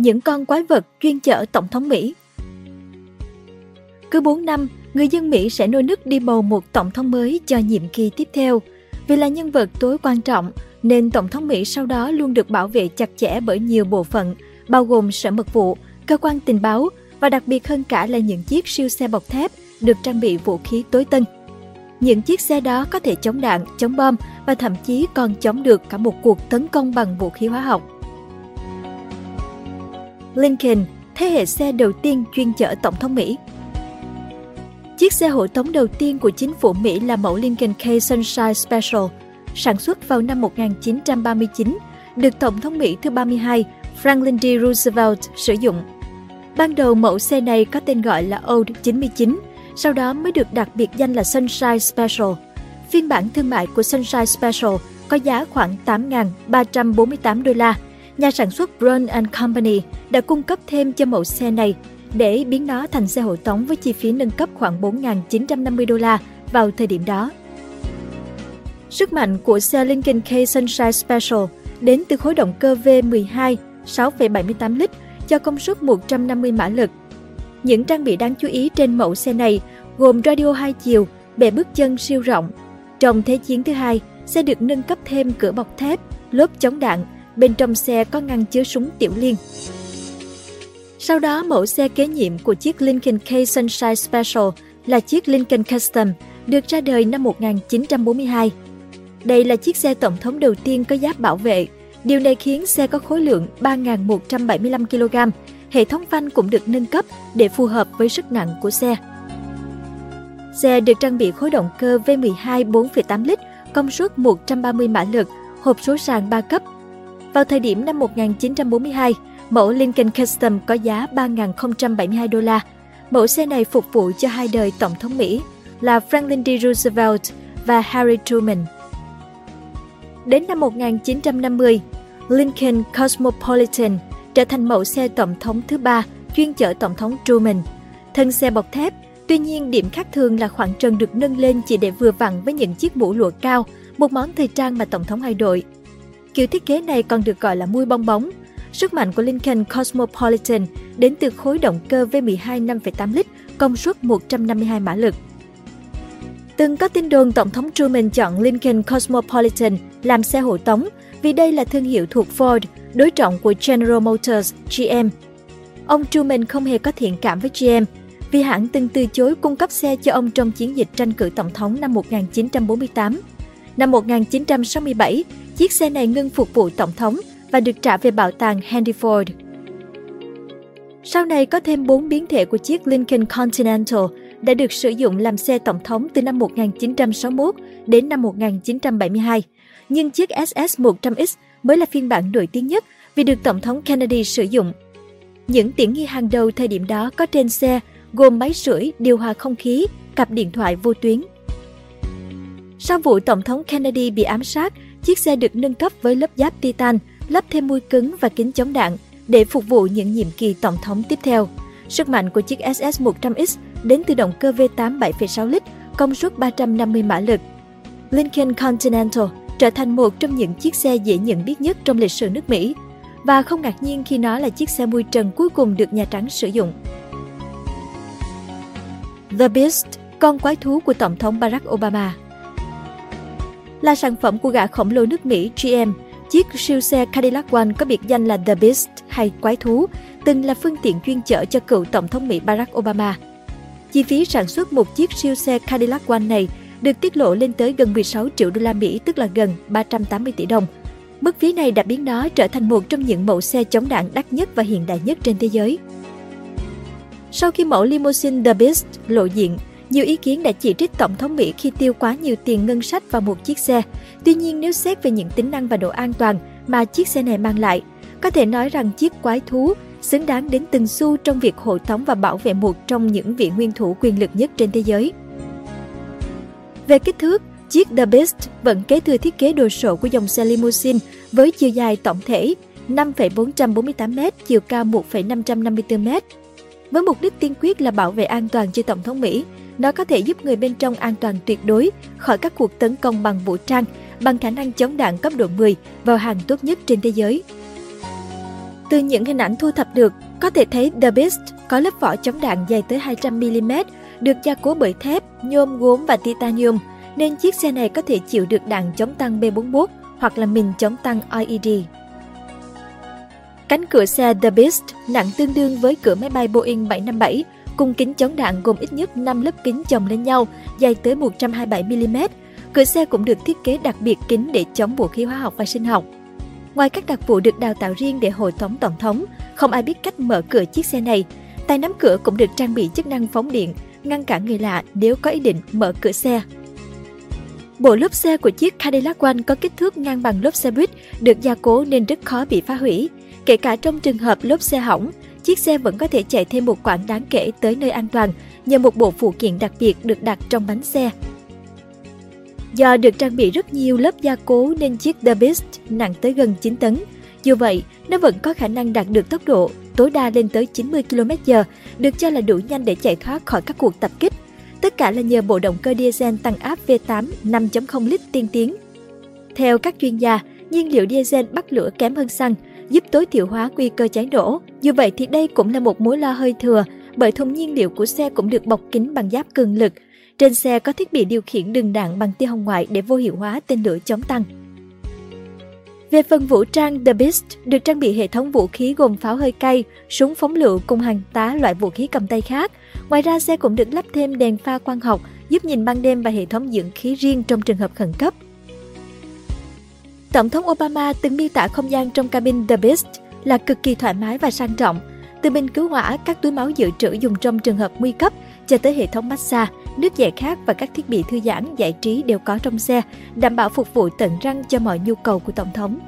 những con quái vật chuyên chở Tổng thống Mỹ. Cứ 4 năm, người dân Mỹ sẽ nô nức đi bầu một tổng thống mới cho nhiệm kỳ tiếp theo. Vì là nhân vật tối quan trọng, nên Tổng thống Mỹ sau đó luôn được bảo vệ chặt chẽ bởi nhiều bộ phận, bao gồm Sở Mật vụ, cơ quan tình báo và đặc biệt hơn cả là những chiếc siêu xe bọc thép được trang bị vũ khí tối tân. Những chiếc xe đó có thể chống đạn, chống bom và thậm chí còn chống được cả một cuộc tấn công bằng vũ khí hóa học. Lincoln, thế hệ xe đầu tiên chuyên chở Tổng thống Mỹ. Chiếc xe hộ tống đầu tiên của chính phủ Mỹ là mẫu Lincoln K Sunshine Special, sản xuất vào năm 1939, được Tổng thống Mỹ thứ 32 Franklin D. Roosevelt sử dụng. Ban đầu mẫu xe này có tên gọi là Old 99, sau đó mới được đặc biệt danh là Sunshine Special. Phiên bản thương mại của Sunshine Special có giá khoảng 8.348 đô la. Nhà sản xuất Brown and Company đã cung cấp thêm cho mẫu xe này để biến nó thành xe hộ tống với chi phí nâng cấp khoảng 4.950 đô la vào thời điểm đó. Sức mạnh của xe Lincoln K Sunshine Special đến từ khối động cơ V12 6,78 lít cho công suất 150 mã lực. Những trang bị đáng chú ý trên mẫu xe này gồm radio hai chiều, bệ bước chân siêu rộng. Trong Thế chiến thứ hai, xe được nâng cấp thêm cửa bọc thép, lốp chống đạn, bên trong xe có ngăn chứa súng tiểu liên. Sau đó, mẫu xe kế nhiệm của chiếc Lincoln K Sunshine Special là chiếc Lincoln Custom, được ra đời năm 1942. Đây là chiếc xe tổng thống đầu tiên có giáp bảo vệ. Điều này khiến xe có khối lượng 3.175 kg. Hệ thống phanh cũng được nâng cấp để phù hợp với sức nặng của xe. Xe được trang bị khối động cơ V12 4,8 lít, công suất 130 mã lực, hộp số sàn 3 cấp. Vào thời điểm năm 1942, mẫu Lincoln Custom có giá 3.072 đô la. Mẫu xe này phục vụ cho hai đời Tổng thống Mỹ là Franklin D. Roosevelt và Harry Truman. Đến năm 1950, Lincoln Cosmopolitan trở thành mẫu xe tổng thống thứ ba chuyên chở Tổng thống Truman. Thân xe bọc thép, tuy nhiên điểm khác thường là khoảng trần được nâng lên chỉ để vừa vặn với những chiếc mũ lụa cao, một món thời trang mà Tổng thống hai đội. Kiểu thiết kế này còn được gọi là mui bong bóng. Sức mạnh của Lincoln Cosmopolitan đến từ khối động cơ V12 5,8 lít, công suất 152 mã lực. Từng có tin đồn Tổng thống Truman chọn Lincoln Cosmopolitan làm xe hộ tống vì đây là thương hiệu thuộc Ford, đối trọng của General Motors, GM. Ông Truman không hề có thiện cảm với GM, vì hãng từng từ chối cung cấp xe cho ông trong chiến dịch tranh cử tổng thống năm 1948. Năm 1967, chiếc xe này ngưng phục vụ tổng thống và được trả về bảo tàng Henry Ford. Sau này có thêm 4 biến thể của chiếc Lincoln Continental đã được sử dụng làm xe tổng thống từ năm 1961 đến năm 1972. Nhưng chiếc SS-100X mới là phiên bản nổi tiếng nhất vì được Tổng thống Kennedy sử dụng. Những tiện nghi hàng đầu thời điểm đó có trên xe gồm máy sưởi, điều hòa không khí, cặp điện thoại vô tuyến. Sau vụ Tổng thống Kennedy bị ám sát, chiếc xe được nâng cấp với lớp giáp titan, lắp thêm mui cứng và kính chống đạn để phục vụ những nhiệm kỳ tổng thống tiếp theo. Sức mạnh của chiếc SS-100X đến từ động cơ V8 7,6 lít, công suất 350 mã lực. Lincoln Continental trở thành một trong những chiếc xe dễ nhận biết nhất trong lịch sử nước Mỹ và không ngạc nhiên khi nó là chiếc xe mui trần cuối cùng được Nhà Trắng sử dụng. The Beast, con quái thú của Tổng thống Barack Obama là sản phẩm của gã khổng lồ nước Mỹ GM, chiếc siêu xe Cadillac One có biệt danh là The Beast hay quái thú, từng là phương tiện chuyên chở cho cựu Tổng thống Mỹ Barack Obama. Chi phí sản xuất một chiếc siêu xe Cadillac One này được tiết lộ lên tới gần 16 triệu đô la Mỹ, tức là gần 380 tỷ đồng. Mức phí này đã biến nó trở thành một trong những mẫu xe chống đạn đắt nhất và hiện đại nhất trên thế giới. Sau khi mẫu limousine The Beast lộ diện, nhiều ý kiến đã chỉ trích Tổng thống Mỹ khi tiêu quá nhiều tiền ngân sách vào một chiếc xe. Tuy nhiên nếu xét về những tính năng và độ an toàn mà chiếc xe này mang lại, có thể nói rằng chiếc quái thú xứng đáng đến từng xu trong việc hộ tống và bảo vệ một trong những vị nguyên thủ quyền lực nhất trên thế giới. Về kích thước, chiếc The Beast vẫn kế thừa thiết kế đồ sộ của dòng xe limousine với chiều dài tổng thể 5,448m, chiều cao 1,554m. Với mục đích tiên quyết là bảo vệ an toàn cho Tổng thống Mỹ, nó có thể giúp người bên trong an toàn tuyệt đối khỏi các cuộc tấn công bằng vũ trang bằng khả năng chống đạn cấp độ 10 vào hàng tốt nhất trên thế giới. Từ những hình ảnh thu thập được, có thể thấy The Beast có lớp vỏ chống đạn dày tới 200mm, được gia cố bởi thép, nhôm gốm và titanium, nên chiếc xe này có thể chịu được đạn chống tăng B41 hoặc là mìn chống tăng IED. Cánh cửa xe The Beast nặng tương đương với cửa máy bay Boeing 757, cùng kính chống đạn gồm ít nhất 5 lớp kính chồng lên nhau, dài tới 127mm. Cửa xe cũng được thiết kế đặc biệt kín để chống vũ khí hóa học và sinh học. Ngoài các đặc vụ được đào tạo riêng để hộ tống tổng thống, không ai biết cách mở cửa chiếc xe này. Tay nắm cửa cũng được trang bị chức năng phóng điện, ngăn cản người lạ nếu có ý định mở cửa xe. Bộ lốp xe của chiếc Cadillac One có kích thước ngang bằng lốp xe buýt, được gia cố nên rất khó bị phá hủy. Kể cả trong trường hợp lốp xe hỏng, chiếc xe vẫn có thể chạy thêm một quãng đáng kể tới nơi an toàn nhờ một bộ phụ kiện đặc biệt được đặt trong bánh xe. Do được trang bị rất nhiều lớp gia cố nên chiếc The Beast nặng tới gần 9 tấn. Dù vậy, nó vẫn có khả năng đạt được tốc độ tối đa lên tới 90 km/h, được cho là đủ nhanh để chạy thoát khỏi các cuộc tập kích. Tất cả là nhờ bộ động cơ diesel tăng áp V8 5.0 lít tiên tiến. Theo các chuyên gia, nhiên liệu diesel bắt lửa kém hơn xăng, giúp tối thiểu hóa nguy cơ cháy nổ. Dù vậy thì đây cũng là một mối lo hơi thừa, bởi thùng nhiên liệu của xe cũng được bọc kín bằng giáp cường lực. Trên xe có thiết bị điều khiển đường đạn bằng tia hồng ngoại để vô hiệu hóa tên lửa chống tăng. Về phần vũ trang, The Beast được trang bị hệ thống vũ khí gồm pháo hơi cay, súng phóng lựu cùng hàng tá loại vũ khí cầm tay khác. Ngoài ra, xe cũng được lắp thêm đèn pha quang học giúp nhìn ban đêm và hệ thống dưỡng khí riêng trong trường hợp khẩn cấp. Tổng thống Obama từng miêu tả không gian trong cabin The Beast là cực kỳ thoải mái và sang trọng. Từ bình cứu hỏa, các túi máu dự trữ dùng trong trường hợp nguy cấp, cho tới hệ thống massage, nước giải khát và các thiết bị thư giãn, giải trí đều có trong xe, đảm bảo phục vụ tận răng cho mọi nhu cầu của Tổng thống.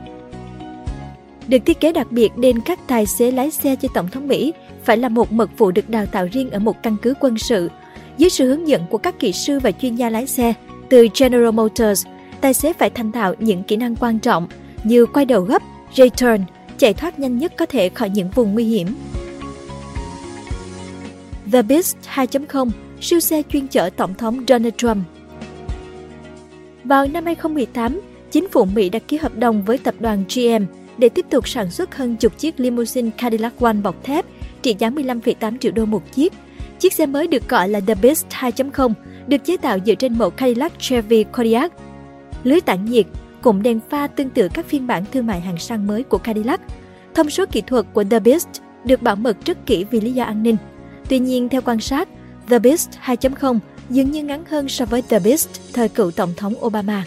Được thiết kế đặc biệt nên các tài xế lái xe cho Tổng thống Mỹ phải là một mật vụ được đào tạo riêng ở một căn cứ quân sự. Dưới sự hướng dẫn của các kỹ sư và chuyên gia lái xe từ General Motors, tài xế phải thành thạo những kỹ năng quan trọng như quay đầu gấp, J-turn, chạy thoát nhanh nhất có thể khỏi những vùng nguy hiểm. The Beast 2.0, siêu xe chuyên chở Tổng thống Donald Trump. Vào năm 2018, chính phủ Mỹ đã ký hợp đồng với tập đoàn GM để tiếp tục sản xuất hơn chục chiếc limousine Cadillac One bọc thép trị giá 15,8 triệu đô một chiếc. Chiếc xe mới được gọi là The Beast 2.0, được chế tạo dựa trên mẫu Cadillac Chevy Kodiaq. Lưới tản nhiệt, cụm đèn pha tương tự các phiên bản thương mại hàng sang mới của Cadillac. Thông số kỹ thuật của The Beast được bảo mật rất kỹ vì lý do an ninh. Tuy nhiên, theo quan sát, The Beast 2.0 dường như ngắn hơn so với The Beast thời cựu Tổng thống Obama.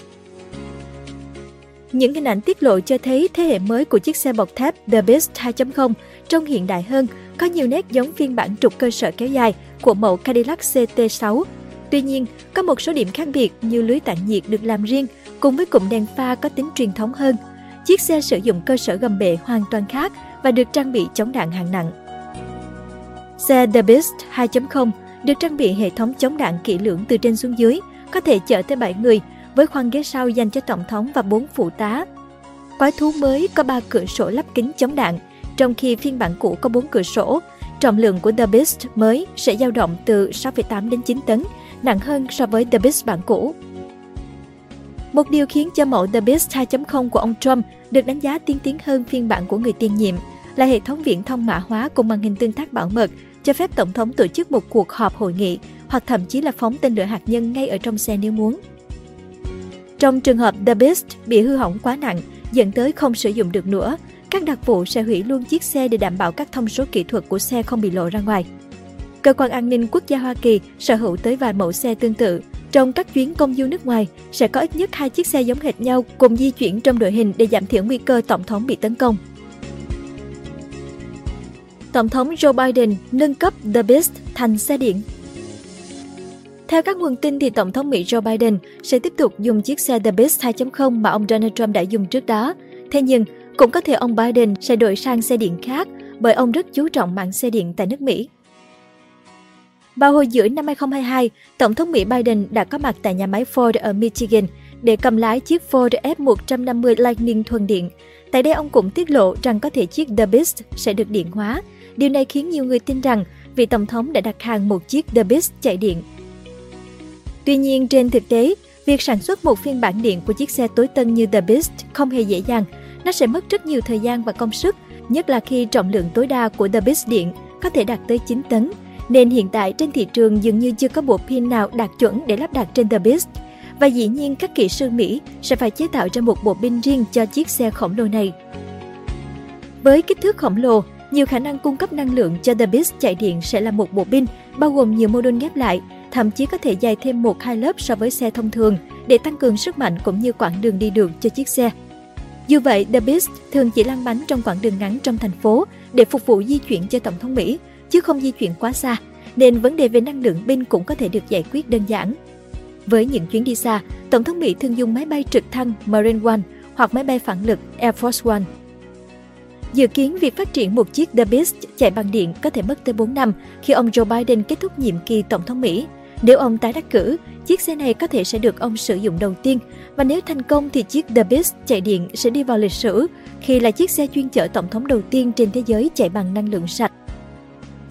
Những hình ảnh tiết lộ cho thấy thế hệ mới của chiếc xe bọc thép The Beast 2.0 trông hiện đại hơn, có nhiều nét giống phiên bản trục cơ sở kéo dài của mẫu Cadillac CT6. Tuy nhiên, có một số điểm khác biệt như lưới tản nhiệt được làm riêng cùng với cụm đèn pha có tính truyền thống hơn. Chiếc xe sử dụng cơ sở gầm bệ hoàn toàn khác và được trang bị chống đạn hạng nặng. Xe The Beast 2.0 được trang bị hệ thống chống đạn kỹ lưỡng từ trên xuống dưới, có thể chở tới 7 người, với khoang ghế sau dành cho tổng thống và 4 phụ tá. Quái thú mới có 3 cửa sổ lắp kính chống đạn, trong khi phiên bản cũ có 4 cửa sổ. Trọng lượng của The Beast mới sẽ dao động từ 6,8 đến 9 tấn, nặng hơn so với The Beast bản cũ. Một điều khiến cho mẫu The Beast 2.0 của ông Trump được đánh giá tiên tiến hơn phiên bản của người tiền nhiệm là hệ thống viễn thông mã hóa cùng màn hình tương tác bảo mật, cho phép Tổng thống tổ chức một cuộc họp hội nghị hoặc thậm chí là phóng tên lửa hạt nhân ngay ở trong xe nếu muốn. Trong trường hợp The Beast bị hư hỏng quá nặng, dẫn tới không sử dụng được nữa, các đặc vụ sẽ hủy luôn chiếc xe để đảm bảo các thông số kỹ thuật của xe không bị lộ ra ngoài. Cơ quan an ninh quốc gia Hoa Kỳ sở hữu tới vài mẫu xe tương tự. Trong các chuyến công du nước ngoài, sẽ có ít nhất hai chiếc xe giống hệt nhau cùng di chuyển trong đội hình để giảm thiểu nguy cơ tổng thống bị tấn công. Tổng thống Joe Biden nâng cấp The Beast thành xe điện. Theo các nguồn tin thì Tổng thống Mỹ Joe Biden sẽ tiếp tục dùng chiếc xe The Beast 2.0 mà ông Donald Trump đã dùng trước đó. Thế nhưng, cũng có thể ông Biden sẽ đổi sang xe điện khác bởi ông rất chú trọng mạng xe điện tại nước Mỹ. Vào hồi giữa năm 2022, Tổng thống Mỹ Biden đã có mặt tại nhà máy Ford ở Michigan để cầm lái chiếc Ford F150 Lightning thuần điện. Tại đây ông cũng tiết lộ rằng có thể chiếc The Beast sẽ được điện hóa Điều này khiến nhiều người tin rằng vị tổng thống đã đặt hàng một chiếc The Beast chạy điện. Tuy nhiên, trên thực tế, việc sản xuất một phiên bản điện của chiếc xe tối tân như The Beast không hề dễ dàng. Nó sẽ mất rất nhiều thời gian và công sức, nhất là khi trọng lượng tối đa của The Beast điện có thể đạt tới 9 tấn, nên hiện tại trên thị trường dường như chưa có bộ pin nào đạt chuẩn để lắp đặt trên The Beast. Và dĩ nhiên các kỹ sư Mỹ sẽ phải chế tạo ra một bộ pin riêng cho chiếc xe khổng lồ này. Với kích thước khổng lồ, nhiều khả năng cung cấp năng lượng cho The Beast chạy điện sẽ là một bộ pin bao gồm nhiều mô đun ghép lại, thậm chí có thể dài thêm một hai lớp so với xe thông thường để tăng cường sức mạnh cũng như quãng đường đi được cho chiếc xe. Dù vậy, The Beast thường chỉ lăn bánh trong quãng đường ngắn trong thành phố để phục vụ di chuyển cho Tổng thống Mỹ, chứ không di chuyển quá xa, nên vấn đề về năng lượng pin cũng có thể được giải quyết đơn giản. Với những chuyến đi xa, Tổng thống Mỹ thường dùng máy bay trực thăng Marine One hoặc máy bay phản lực Air Force One. Dự kiến việc phát triển một chiếc The Beast chạy bằng điện có thể mất tới 4 năm khi ông Joe Biden kết thúc nhiệm kỳ Tổng thống Mỹ. Nếu ông tái đắc cử, chiếc xe này có thể sẽ được ông sử dụng đầu tiên và nếu thành công thì chiếc The Beast chạy điện sẽ đi vào lịch sử khi là chiếc xe chuyên chở tổng thống đầu tiên trên thế giới chạy bằng năng lượng sạch.